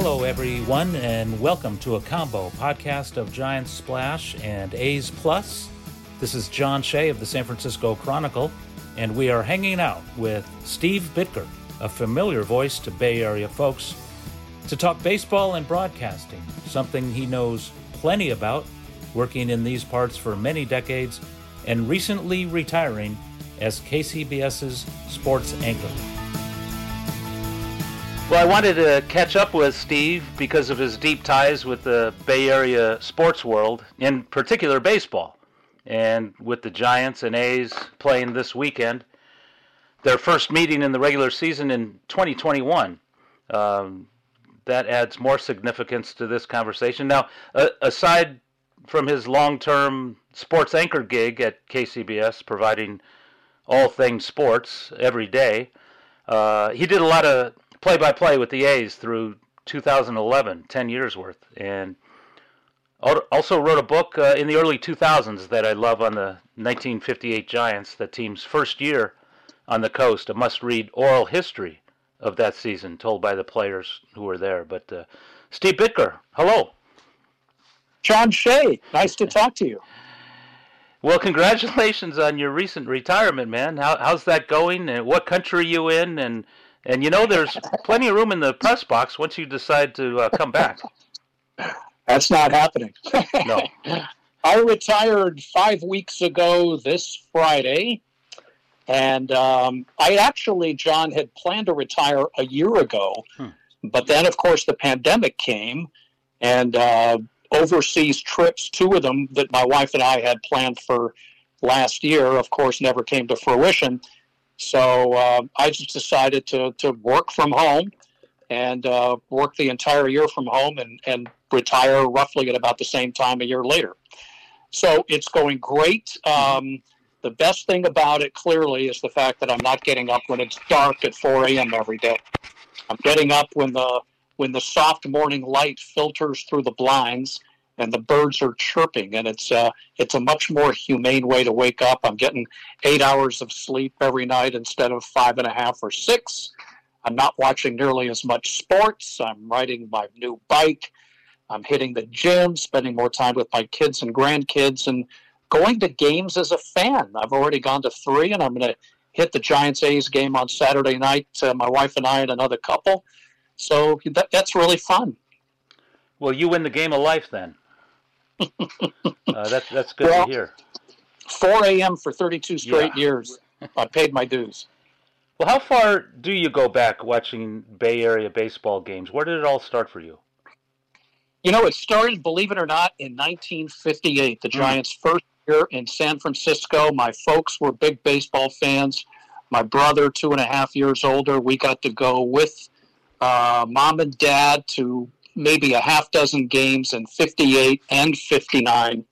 Hello, everyone, and welcome to a combo podcast of Giants Splash and A's Plus. This is John Shea of the San Francisco Chronicle, and we are hanging out with Steve Bitker, a familiar voice to Bay Area folks, to talk baseball and broadcasting, something he knows plenty about, working in these parts for many decades, and recently retiring as KCBS's sports anchor. Well, I wanted to catch up with Steve because of his deep ties with the Bay Area sports world, in particular baseball. And with the Giants and A's playing this weekend, their first meeting in the regular season in 2021. Um, that adds more significance to this conversation. Now, uh, aside from his long term sports anchor gig at KCBS, providing all things sports every day, uh, he did a lot of play by play with the A's through 2011, 10 years worth. And also wrote a book uh, in the early 2000s that I love on the 1958 Giants, the team's first year on the coast, a must read oral history of that season told by the players who were there. But uh, Steve Bitker, hello. John Shea, nice to talk to you. Well, congratulations on your recent retirement, man. How, how's that going? And what country are you in? And and you know, there's plenty of room in the press box once you decide to uh, come back. That's not happening. no. I retired five weeks ago this Friday. And um, I actually, John, had planned to retire a year ago. Hmm. But then, of course, the pandemic came and uh, overseas trips, two of them that my wife and I had planned for last year, of course, never came to fruition. So uh, I just decided to, to work from home and uh, work the entire year from home and, and retire roughly at about the same time a year later. So it's going great. Um, the best thing about it clearly is the fact that I'm not getting up when it's dark at 4 a.m. every day. I'm getting up when the when the soft morning light filters through the blinds and the birds are chirping and it's uh, it's a much more humane way to wake up. I'm getting eight hours of sleep every night instead of five and a half or six. I'm not watching nearly as much sports. I'm riding my new bike. I'm hitting the gym spending more time with my kids and grandkids and going to games as a fan. I've already gone to three and i'm going to hit the giants a's game on saturday night uh, my wife and i and another couple. So that, that's really fun. Well, you win the game of life then uh, that's that's good well, to hear. 4 a.m. for 32 straight yeah. years. I paid my dues. Well, how far do you go back watching Bay Area baseball games? Where did it all start for you? You know, it started, believe it or not, in 1958. The hmm. Giants' mm. first year in San Francisco. My folks were big baseball fans. My brother, two and a half years older, we got to go with uh, mom and dad to maybe a half dozen games in 58 and 59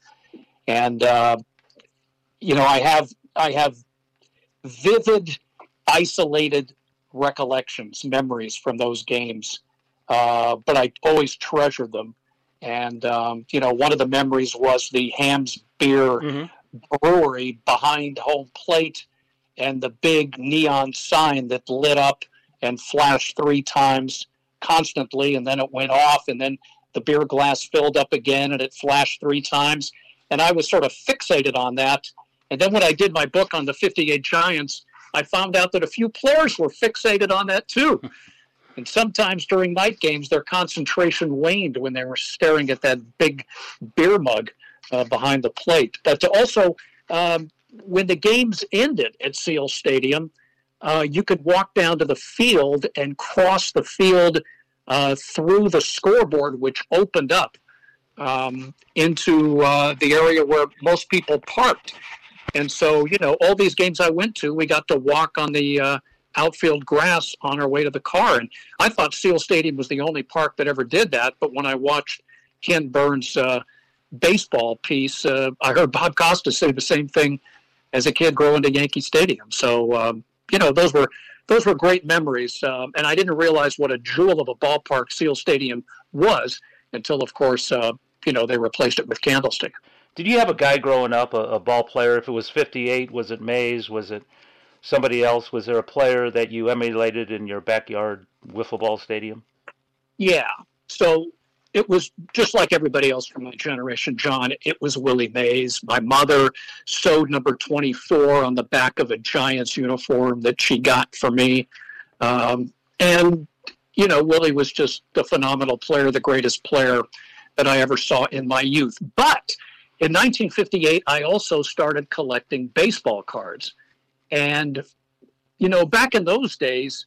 and uh, you know i have i have vivid isolated recollections memories from those games. Uh, but i always treasure them. And um, you know one of the memories was the Hamm's beer mm-hmm. brewery behind home plate and the big neon sign that lit up and flashed three times constantly, and then it went off, and then the beer glass filled up again, and it flashed three times. And I was sort of fixated on that. And then when I did my book on the 58 Giants, I found out that a few players were fixated on that too. And sometimes during night games, their concentration waned when they were staring at that big beer mug uh, behind the plate. But also, um, when the games ended at Seal Stadium, uh, you could walk down to the field and cross the field uh, through the scoreboard, which opened up um, into uh, the area where most people parked. And so, you know, all these games I went to, we got to walk on the uh, outfield grass on our way to the car. And I thought Seal Stadium was the only park that ever did that. But when I watched Ken Burns' uh, baseball piece, uh, I heard Bob Costas say the same thing as a kid growing to Yankee Stadium. So, um, you know, those were those were great memories. Um, and I didn't realize what a jewel of a ballpark Seal Stadium was until, of course, uh, you know, they replaced it with Candlestick. Did you have a guy growing up, a, a ball player? If it was 58, was it Mays? Was it somebody else? Was there a player that you emulated in your backyard wiffle ball stadium? Yeah. So it was just like everybody else from my generation, John. It was Willie Mays. My mother sewed number 24 on the back of a Giants uniform that she got for me. Um, and, you know, Willie was just a phenomenal player, the greatest player that I ever saw in my youth. But in 1958, I also started collecting baseball cards. And, you know, back in those days,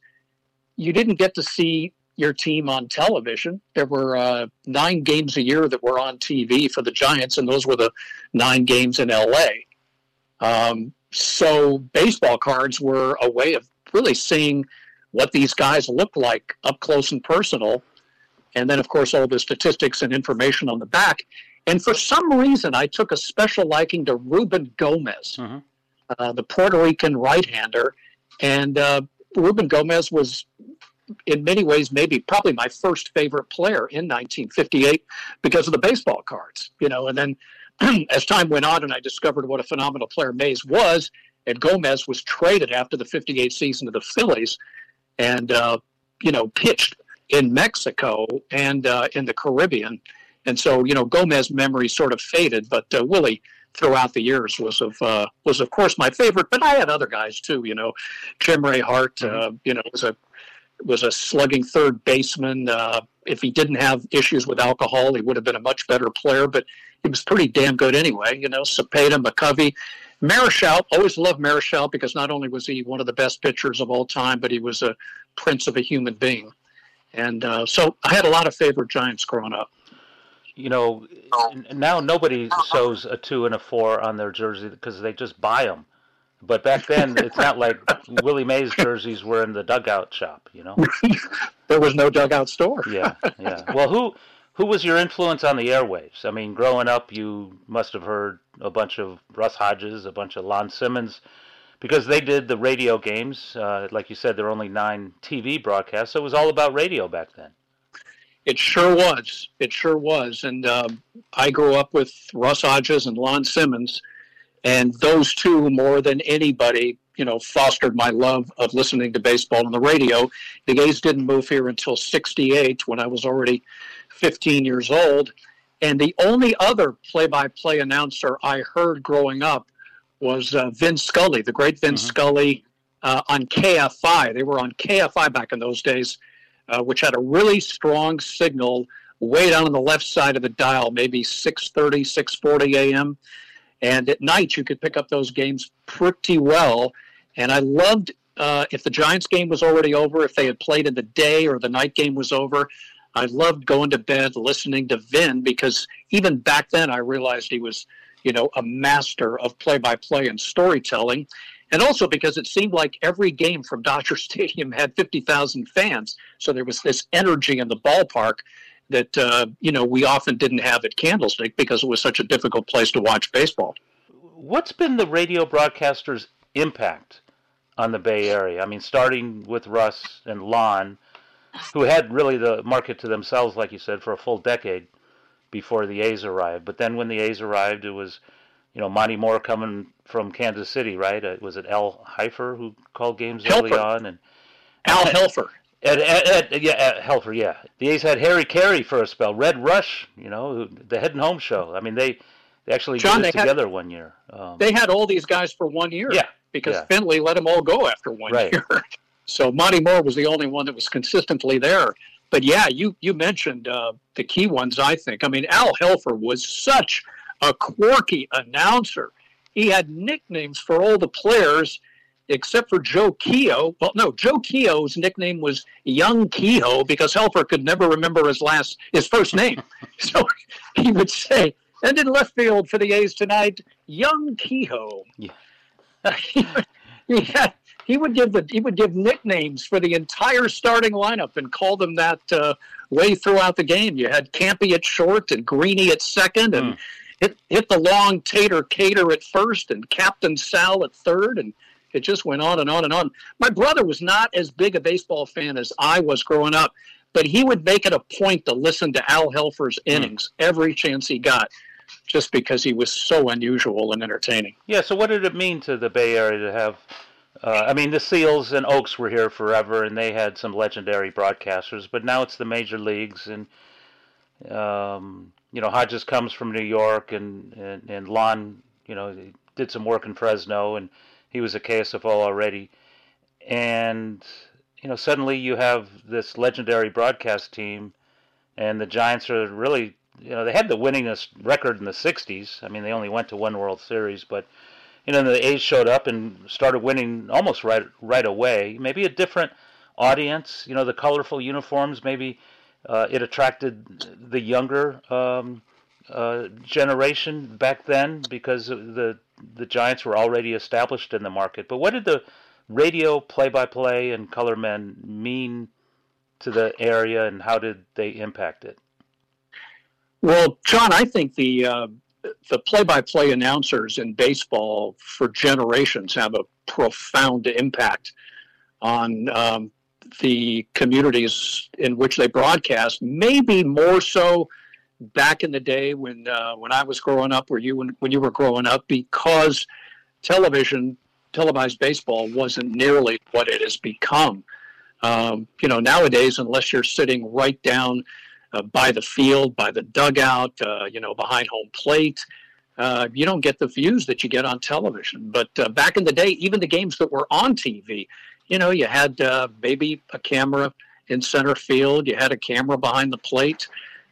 you didn't get to see your team on television. There were uh, nine games a year that were on TV for the Giants, and those were the nine games in LA. Um, so baseball cards were a way of really seeing what these guys looked like up close and personal. And then, of course, all the statistics and information on the back. And for some reason, I took a special liking to Ruben Gomez, mm-hmm. uh, the Puerto Rican right hander. And uh, Ruben Gomez was in many ways, maybe probably my first favorite player in 1958 because of the baseball cards, you know. And then as time went on and I discovered what a phenomenal player Mays was, and Gomez was traded after the 58 season to the Phillies and, uh, you know, pitched in Mexico and uh, in the Caribbean. And so, you know, Gomez memory sort of faded, but uh, Willie throughout the years was of uh, was of course my favorite. But I had other guys too. You know, Jim Ray Hart. Mm-hmm. Uh, you know, was a was a slugging third baseman. Uh, if he didn't have issues with alcohol, he would have been a much better player, but he was pretty damn good anyway. You know, Cepeda, McCovey, Marichal. Always loved Marichal because not only was he one of the best pitchers of all time, but he was a prince of a human being. And uh, so I had a lot of favorite Giants growing up. You know, now nobody sews a two and a four on their jersey because they just buy them. But back then, it's not like Willie Mays jerseys were in the dugout shop, you know. there was no dugout store. yeah, yeah. Well, who who was your influence on the airwaves? I mean, growing up, you must have heard a bunch of Russ Hodges, a bunch of Lon Simmons, because they did the radio games. Uh, like you said, there were only nine TV broadcasts, so it was all about radio back then. It sure was. It sure was. And um, I grew up with Russ Hodges and Lon Simmons and those two, more than anybody, you know, fostered my love of listening to baseball on the radio. The A's didn't move here until 68 when I was already 15 years old. And the only other play by play announcer I heard growing up was uh, Vin Scully, the great Vin mm-hmm. Scully uh, on KFI. They were on KFI back in those days, uh, which had a really strong signal way down on the left side of the dial, maybe 6.30, 6.40 a.m. And at night, you could pick up those games pretty well. And I loved uh, if the Giants game was already over, if they had played in the day or the night game was over. I loved going to bed listening to Vin because even back then I realized he was, you know, a master of play by play and storytelling. And also because it seemed like every game from Dodger Stadium had 50,000 fans. So there was this energy in the ballpark that uh, you know we often didn't have at Candlestick because it was such a difficult place to watch baseball. What's been the radio broadcasters' impact on the Bay Area? I mean, starting with Russ and Lon, who had really the market to themselves, like you said, for a full decade before the A's arrived. But then when the A's arrived, it was you know Monte Moore coming from Kansas City, right? Uh, was it Al Helfer who called games Helfer. early on and Al Helfer. At, at, at, yeah, at Helfer, yeah. The A's had Harry Caray for a spell. Red Rush, you know, the Head and Home show. I mean, they they actually John, did it together had, one year. Um, they had all these guys for one year. Yeah, because yeah. Finley let them all go after one right. year. So Monte Moore was the only one that was consistently there. But yeah, you you mentioned uh, the key ones. I think. I mean, Al Helfer was such a quirky announcer. He had nicknames for all the players except for Joe Keough. Well, no, Joe Keough's nickname was Young Keough because Helfer could never remember his last his first name. so he would say, And in left field for the A's tonight, young Keough. Yeah. he, had, he would give the he would give nicknames for the entire starting lineup and call them that uh, way throughout the game. You had Campy at short and Greeny at second, and mm. hit hit the long Tater Cater at first, and Captain Sal at third, and it just went on and on and on. My brother was not as big a baseball fan as I was growing up, but he would make it a point to listen to Al Helfer's hmm. innings mm. every chance he got just because he was so unusual and entertaining. Yeah, so what did it mean to the Bay Area to have? Uh, I mean, the Seals and Oaks were here forever, and they had some legendary broadcasters. But now it's the major leagues, and um, you know, Hodges comes from New York, and and, and Lon, you know, did some work in Fresno, and he was a KSFO already, and you know, suddenly you have this legendary broadcast team, and the Giants are really you know, they had the winningest record in the 60s. I mean, they only went to one World Series, but you know, the A's showed up and started winning almost right right away. Maybe a different audience. You know, the colorful uniforms. Maybe uh, it attracted the younger um, uh, generation back then because the the Giants were already established in the market. But what did the radio play-by-play and color men mean to the area, and how did they impact it? Well, John, I think the uh, the play-by-play announcers in baseball for generations have a profound impact on um, the communities in which they broadcast. Maybe more so back in the day when uh, when I was growing up, or you when, when you were growing up, because television televised baseball wasn't nearly what it has become. Um, you know, nowadays, unless you're sitting right down uh, by the field, by the dugout, uh, you know, behind home plate. Uh, you don't get the views that you get on television. But uh, back in the day, even the games that were on TV, you know, you had uh, maybe a camera in center field, you had a camera behind the plate.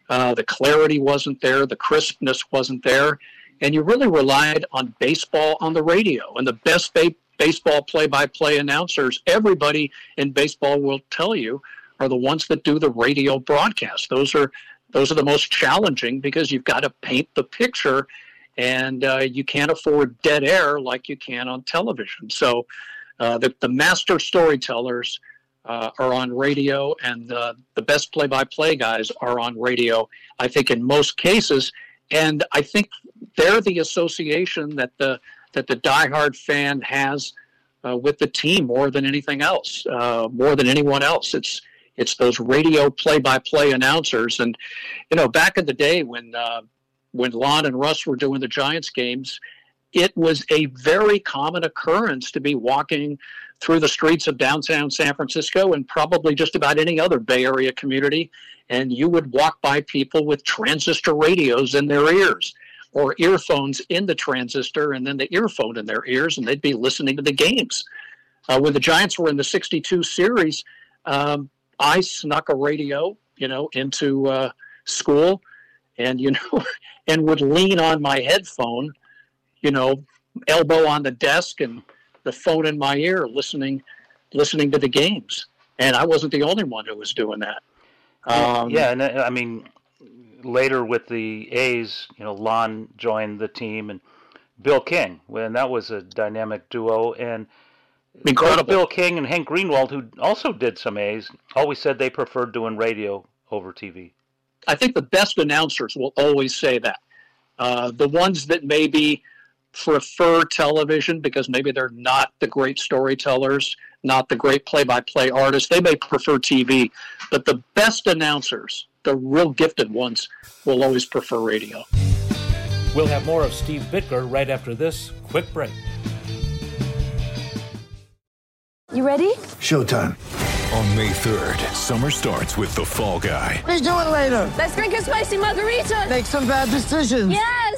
Uh, the clarity wasn't there, the crispness wasn't there, and you really relied on baseball on the radio. And the best ba- baseball play-by-play announcers, everybody in baseball will tell you, are the ones that do the radio broadcast. Those are those are the most challenging because you've got to paint the picture, and uh, you can't afford dead air like you can on television. So, uh, the the master storytellers uh, are on radio, and the best play-by-play guys are on radio. I think in most cases, and I think they're the association that the that the diehard fan has uh, with the team more than anything else, uh, more than anyone else. It's it's those radio play-by-play announcers, and you know, back in the day when uh, when Lon and Russ were doing the Giants games, it was a very common occurrence to be walking through the streets of downtown San Francisco and probably just about any other Bay Area community, and you would walk by people with transistor radios in their ears or earphones in the transistor and then the earphone in their ears, and they'd be listening to the games. Uh, when the Giants were in the 62 series, um, I snuck a radio, you know, into uh, school, and you know, and would lean on my headphone, you know, elbow on the desk and the phone in my ear, listening, listening to the games. And I wasn't the only one who was doing that. Um, yeah, and uh, I mean, later with the A's, you know, Lon joined the team and Bill King, and that was a dynamic duo, and Incredible. Bill King and Hank Greenwald, who also did some A's, always said they preferred doing radio over TV. I think the best announcers will always say that. Uh, the ones that maybe prefer television because maybe they're not the great storytellers, not the great play by play artists, they may prefer TV. But the best announcers, the real gifted ones, will always prefer radio. We'll have more of Steve Bitker right after this quick break. You ready? Showtime. On May 3rd, summer starts with The Fall Guy. Let's do it later. Let's drink a spicy margarita. Make some bad decisions. Yes.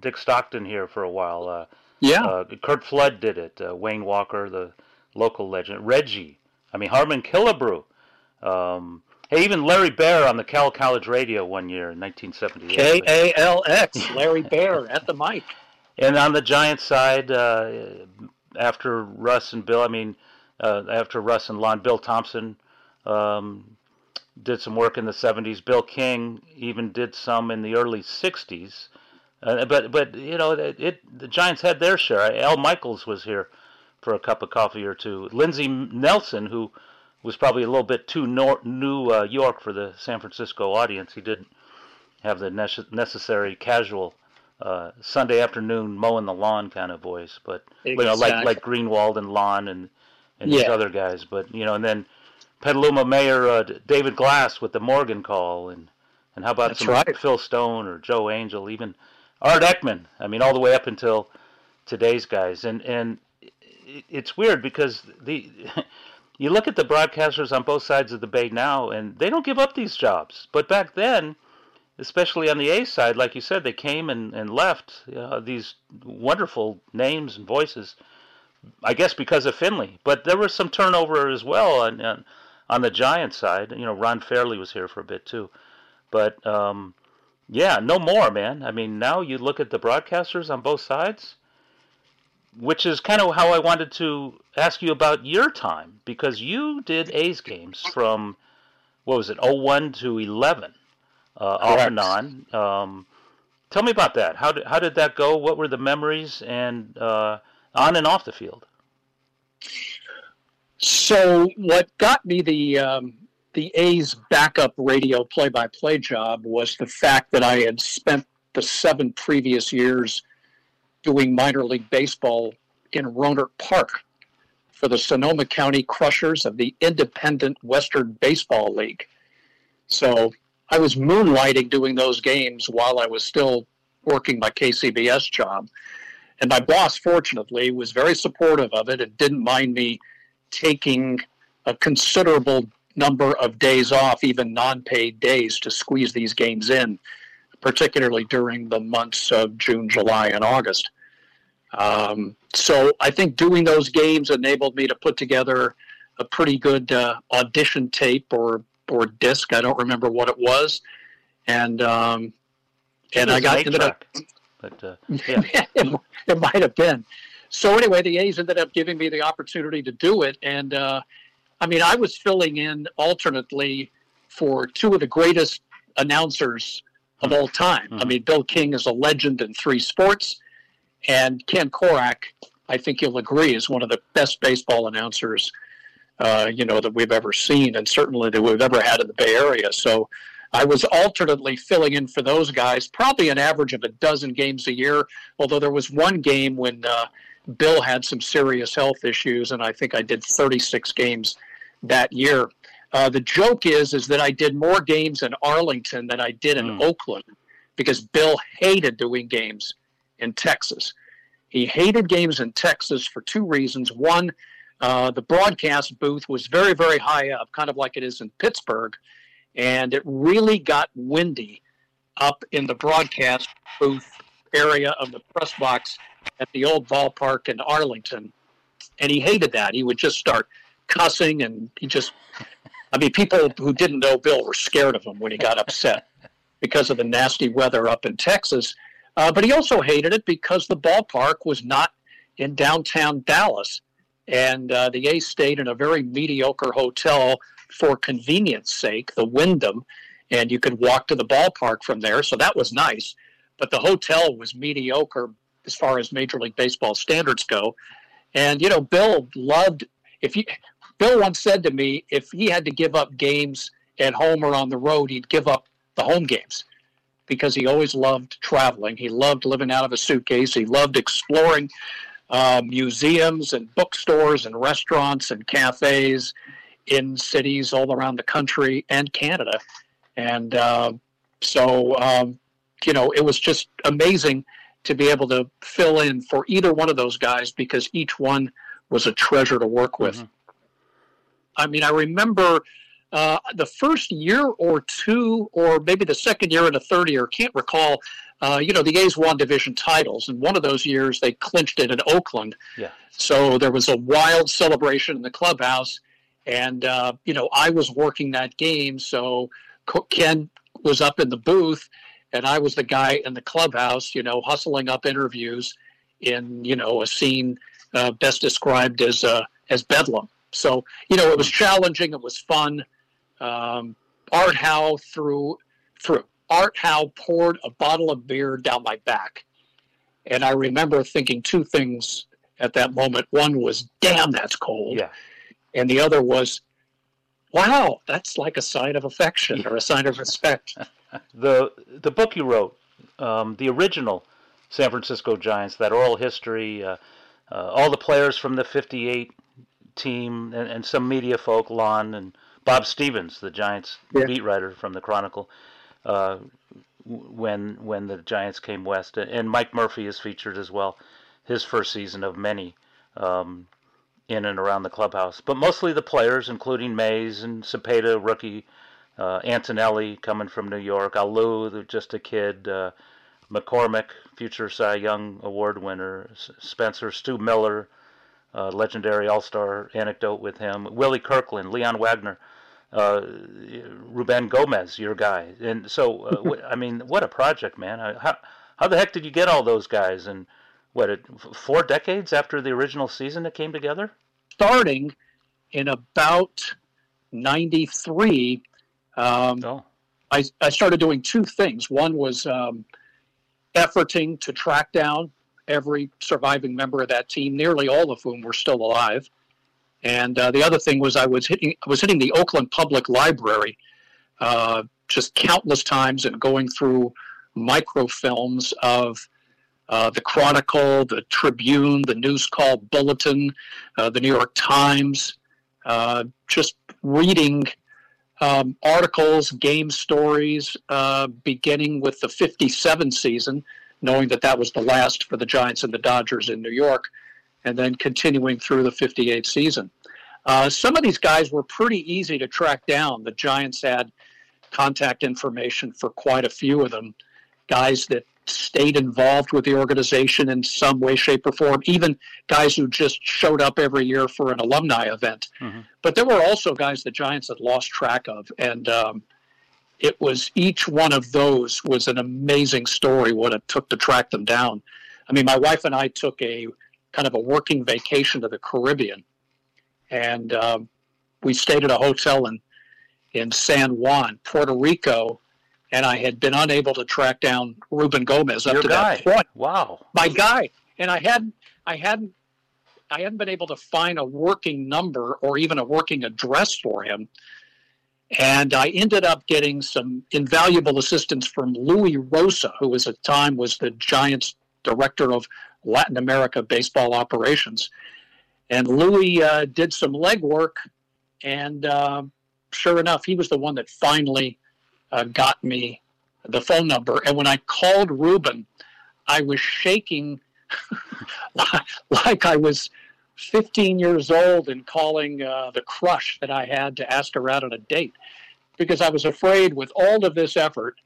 Dick Stockton here for a while. Uh, Yeah. uh, Curt Flood did it. Uh, Wayne Walker, the local legend. Reggie. I mean, Harmon Killebrew. Um, hey, even Larry Baer on the Cal College Radio one year in 1978. K A L X, Larry Baer at the mic. And on the Giants side, uh, after Russ and Bill, I mean, uh, after Russ and Lon, Bill Thompson um, did some work in the 70s. Bill King even did some in the early 60s. Uh, but but you know it, it the Giants had their share. Al Michaels was here for a cup of coffee or two. Lindsey Nelson, who was probably a little bit too nor- New uh, York for the San Francisco audience, he didn't have the nece- necessary casual uh, Sunday afternoon mowing the lawn kind of voice, but you know, like like Greenwald and Lon and and these other guys. But you know, and then Petaluma Mayor uh, David Glass with the Morgan call, and and how about That's some right. Phil Stone or Joe Angel, even Art Eckman. I mean, all the way up until today's guys, and and it's weird because the. You look at the broadcasters on both sides of the bay now, and they don't give up these jobs. But back then, especially on the A side, like you said, they came and, and left uh, these wonderful names and voices. I guess because of Finley, but there was some turnover as well on on, on the Giants side. You know, Ron Fairly was here for a bit too, but um, yeah, no more, man. I mean, now you look at the broadcasters on both sides, which is kind of how I wanted to ask you about your time because you did A's games from what was it, 01 to 11, uh, off and on. Um, tell me about that. How did how did that go? What were the memories and uh, on and off the field? So what got me the um, the A's backup radio play-by-play job was the fact that I had spent the seven previous years doing minor league baseball in Rohnert Park for the Sonoma County Crushers of the Independent Western Baseball League. So I was moonlighting doing those games while I was still working my KCBS job. And my boss, fortunately, was very supportive of it and didn't mind me taking a considerable number of days off, even non paid days, to squeeze these games in, particularly during the months of June, July, and August. Um, so I think doing those games enabled me to put together a pretty good uh, audition tape or or disc. I don't remember what it was, and um, and I got ended up But uh, yeah, it, it might have been. So anyway, the A's ended up giving me the opportunity to do it, and uh, I mean, I was filling in alternately for two of the greatest announcers of all time. I mean, Bill King is a legend in three sports, and Ken Korach, I think you'll agree, is one of the best baseball announcers, uh, you know, that we've ever seen, and certainly that we've ever had in the Bay Area. So I was alternately filling in for those guys, probably an average of a dozen games a year. Although there was one game when uh, Bill had some serious health issues, and I think I did 36 games that year. Uh, the joke is, is that I did more games in Arlington than I did in Mm. Oakland, because Bill hated doing games in Texas. He hated games in Texas for two reasons. One, uh, the broadcast booth was very, very high up, kind of like it is in Pittsburgh, and it really got windy up in the broadcast booth area of the press box at the old ballpark in Arlington. And he hated that. He would just start cussing, and he just, I mean, people who didn't know Bill were scared of him when he got upset because of the nasty weather up in Texas. Uh, but he also hated it because the ballpark was not in downtown Dallas. And uh, the A's stayed in a very mediocre hotel for convenience sake, the Wyndham, and you could walk to the ballpark from there. So that was nice. But the hotel was mediocre as far as Major League Baseball standards go. And, you know, Bill loved, if he, Bill once said to me, if he had to give up games at home or on the road, he'd give up the home games because he always loved traveling. He loved living out of a suitcase. He loved exploring uh, museums and bookstores and restaurants and cafes in cities all around the country and Canada. And uh, so, um, you know, it was just amazing to be able to fill in for either one of those guys because each one was a treasure to work with. Mhm. I mean, I remember uh, the first year or two, or maybe the second year and the third year, can't recall. uh, you know, the A's won division titles, and one of those years they clinched it in Oakland. Yeah. So there was a wild celebration in the clubhouse, and uh, you know, I was working that game, so Ken was up in the booth, and I was the guy in the clubhouse, you know, hustling up interviews in you know a scene uh, best described as uh, as bedlam. So you know, it was challenging, it was fun. Um, Art Howe threw through Art Howe poured a bottle of beer down my back. And I remember thinking two things at that moment. One was, damn, that's cold. Yeah. And the other was, wow, that's like a sign of affection or a sign of respect. the the book you wrote, um, the original San Francisco Giants, that oral history, uh, uh, all the players from the 58 team, and, and, some media folk, Lon and Bob Stevens, the Giants yeah. beat writer from the Chronicle uh, when when the Giants came west, and Mike Murphy is featured as well, his first season of many um, in and around the clubhouse, but mostly the players, including Mays and Cepeda, rookie, uh, Antonelli coming from New York, Alou, just a kid, uh, McCormick, future Cy Young Award winner, Spencer, Stu Miller, uh, legendary All Star anecdote with him, Willie Kirkland, Leon Wagner uh, Ruben Gomez, your guy. And so, uh, I mean, what a project, man! How how the heck did you get all those guys? And what four decades after the original season that came together? Starting in about '93, um, oh. I I started doing two things. One was um, efforting to track down every surviving member of that team, nearly all of whom were still alive. And uh, the other thing was I was hitting I was hitting the Oakland Public Library uh, just countless times and going through microfilms of uh, the Chronicle, the Tribune, the News Call Bulletin, uh, the New York Times, uh, just reading um, articles, game stories, uh, beginning with the 57 season, knowing that that was the last for the Giants and the Dodgers in New York and then continuing through the 58 season. Uh, some of these guys were pretty easy to track down. The Giants had contact information for quite a few of them, guys that stayed involved with the organization in some way, shape, or form, even guys who just showed up every year for an alumni event. Mm-hmm. But there were also guys the Giants had lost track of. And um, it was each one of those was an amazing story, what it took to track them down. I mean, my wife and I took a kind of a working vacation to the Caribbean, and um, we stayed at a hotel in in San Juan, Puerto Rico, and I had been unable to track down Ruben Gomez up Your to guy. that point. Wow, my guy, and I hadn't, I hadn't, I hadn't been able to find a working number or even a working address for him. And I ended up getting some invaluable assistance from Louis Rosa, who at the time was the Giants director of Latin America baseball operations. And Louis uh, did some legwork, and uh, sure enough, he was the one that finally uh, got me the phone number. And when I called Ruben, I was shaking like I was 15 years old and calling uh, the crush that I had to ask her out on a date because I was afraid with all of this effort.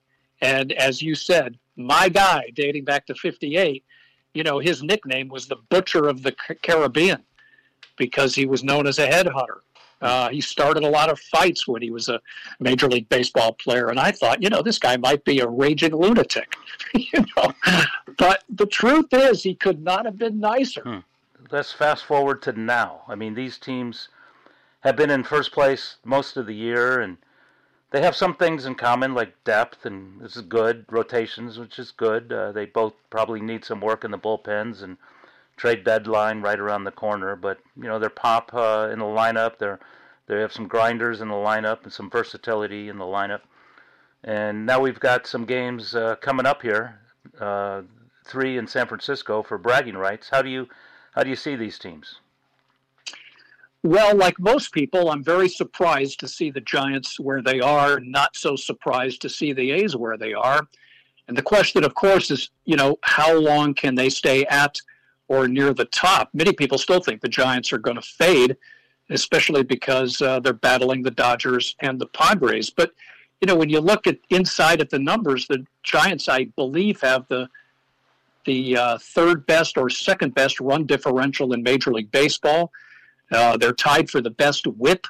And as you said, my guy dating back to 58, you know, his nickname was the Butcher of the Caribbean because he was known as a headhunter. Uh, he started a lot of fights when he was a Major League Baseball player, and I thought, you know, this guy might be a raging lunatic, you know. But the truth is, he could not have been nicer. Hmm. Let's fast forward to now. I mean, these teams have been in first place most of the year, and they have some things in common, like depth, and this is good. Rotations, which is good. Uh, they both probably need some work in the bullpens, and trade deadline right around the corner. But you know, their pop uh, in the lineup. They're they have some grinders in the lineup and some versatility in the lineup. And now we've got some games uh, coming up here, uh, three in San Francisco for bragging rights. How do you how do you see these teams? Well, like most people, I'm very surprised to see the Giants where they are, not so surprised to see the A's where they are. And the question, of course, is, you know, how long can they stay at or near the top? Many people still think the Giants are going to fade, especially because uh, they're battling the Dodgers and the Padres. But you know, when you look at inside at the numbers, the Giants, I believe, have the the uh, third best or second best run differential in Major League Baseball. Uh, they're tied for the best whip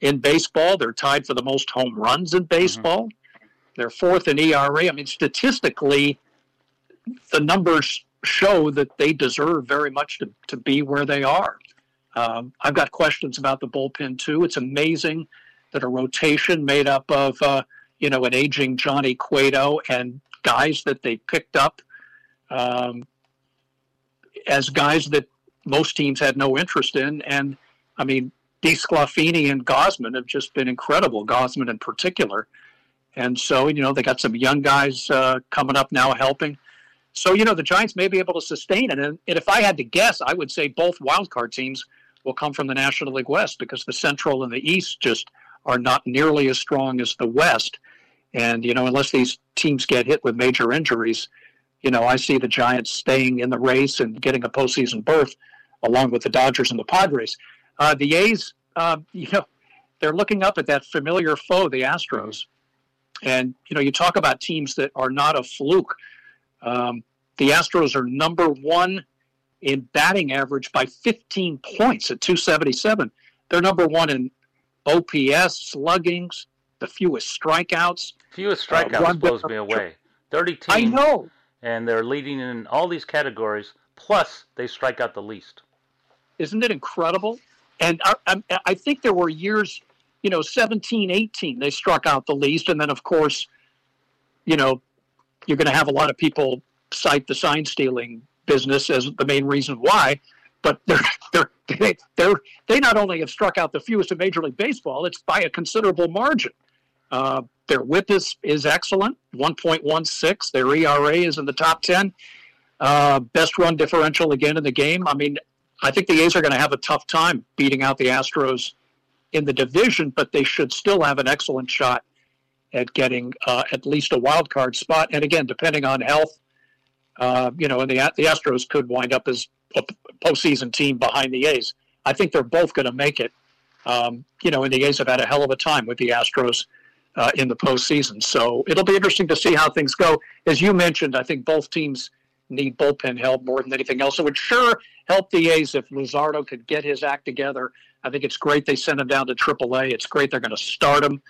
in baseball. They're tied for the most home runs in baseball. Mm-hmm. They're fourth in ERA. I mean, statistically, the numbers show that they deserve very much to, to be where they are. Um, I've got questions about the bullpen too. It's amazing that a rotation made up of uh, you know an aging Johnny Cueto and guys that they picked up um, as guys that most teams had no interest in. And I mean, DeSclafani and Gausman have just been incredible. Gausman in particular. And so, you know, they got some young guys uh, coming up now helping. So, you know, the Giants may be able to sustain it. And, and if I had to guess, I would say both wildcard teams will come from the National League West because the Central and the East just are not nearly as strong as the West. And, you know, unless these teams get hit with major injuries, you know, I see the Giants staying in the race and getting a postseason berth along with the Dodgers and the Padres. Uh, the A's, uh, you know, they're looking up at that familiar foe, the Astros. And, you know, you talk about teams that are not a fluke. Um, the Astros are number one in batting average by 15 points at 277. They're number one in OPS, sluggings, the fewest strikeouts. Fewest strikeouts uh, blows me away. 30 teams. I know. And they're leading in all these categories. Plus, they strike out the least. Isn't it incredible? And I, I, I think there were years, you know, 17, 18, they struck out the least. And then, of course, you know, you're going to have a lot of people cite the sign stealing business as the main reason why. But they're, they're, they, they're, they not only have struck out the fewest in Major League Baseball, it's by a considerable margin. Uh, their whip is, is excellent, 1.16. Their ERA is in the top 10. Uh, best run differential again in the game. I mean, I think the A's are going to have a tough time beating out the Astros in the division, but they should still have an excellent shot at getting uh, at least a wild card spot. And again, depending on health uh, you know, and the the Astros could wind up as a postseason team behind the A's. I think they're both going to make it. Um, you know, and the A's have had a hell of a time with the Astros uh, in the postseason. So it'll be interesting to see how things go. As you mentioned, I think both teams need bullpen help more than anything else. It would sure help the A's if Luzardo could get his act together. I think it's great they sent him down to AAA. It's great they're going to start him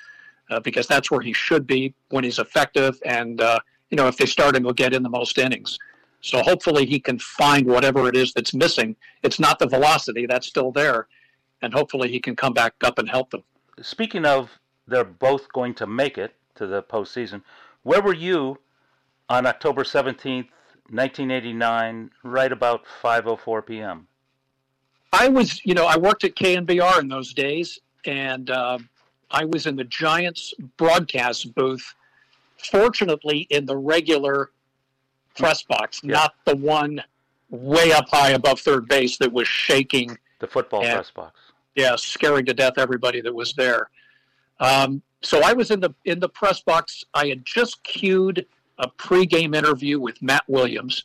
uh, because that's where he should be when he's effective. And uh, you know, if they start him, he'll get in the most innings. So hopefully he can find whatever it is that's missing. It's not the velocity, that's still there. And hopefully he can come back up and help them. Speaking of they're both going to make it to the postseason, where were you on October 17th, 1989, right about 5.04 p.m.? I was, you know, I worked at KNBR in those days, and uh, I was in the Giants broadcast booth fortunately in the regular press box, yeah. not the one way up high above third base that was shaking the football and, press box. Yeah, scaring to death everybody that was there. Um, so I was in the in the press box. I had just cued a pregame interview with Matt Williams.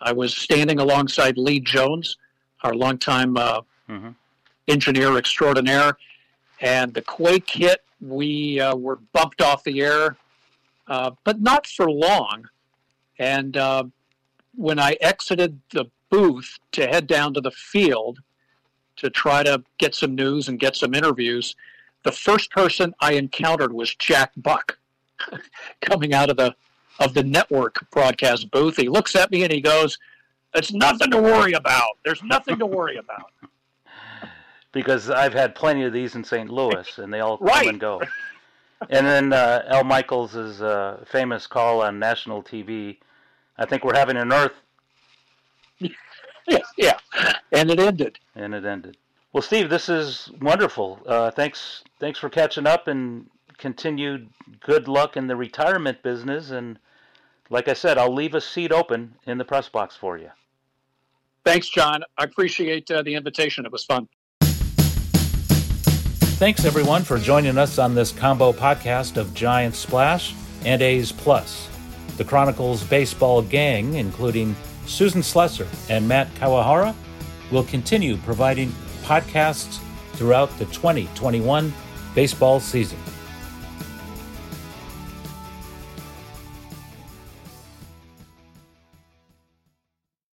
I was standing alongside Lee Jones, our longtime uh, mm-hmm. engineer extraordinaire, and the quake hit. We uh, were bumped off the air uh, but not for long. And uh, when I exited the booth to head down to the field to try to get some news and get some interviews, the first person I encountered was Jack Buck coming out of the of the network broadcast booth. He looks at me and he goes, "It's nothing to worry about. There's nothing to worry about." because I've had plenty of these in St. Louis, and they all right. come and go and then uh, Al Michaels' uh, famous call on national TV. I think we're having an Earth. yeah, yeah, and it ended. And it ended. Well, Steve, this is wonderful. Uh, thanks, thanks for catching up, and continued good luck in the retirement business. And like I said, I'll leave a seat open in the press box for you. Thanks, John. I appreciate uh, the invitation. It was fun. Thanks, everyone, for joining us on this combo podcast of Giant Splash and A's Plus. The Chronicles baseball gang, including Susan Slusser and Matt Kawahara, will continue providing podcasts throughout the 2021 baseball season.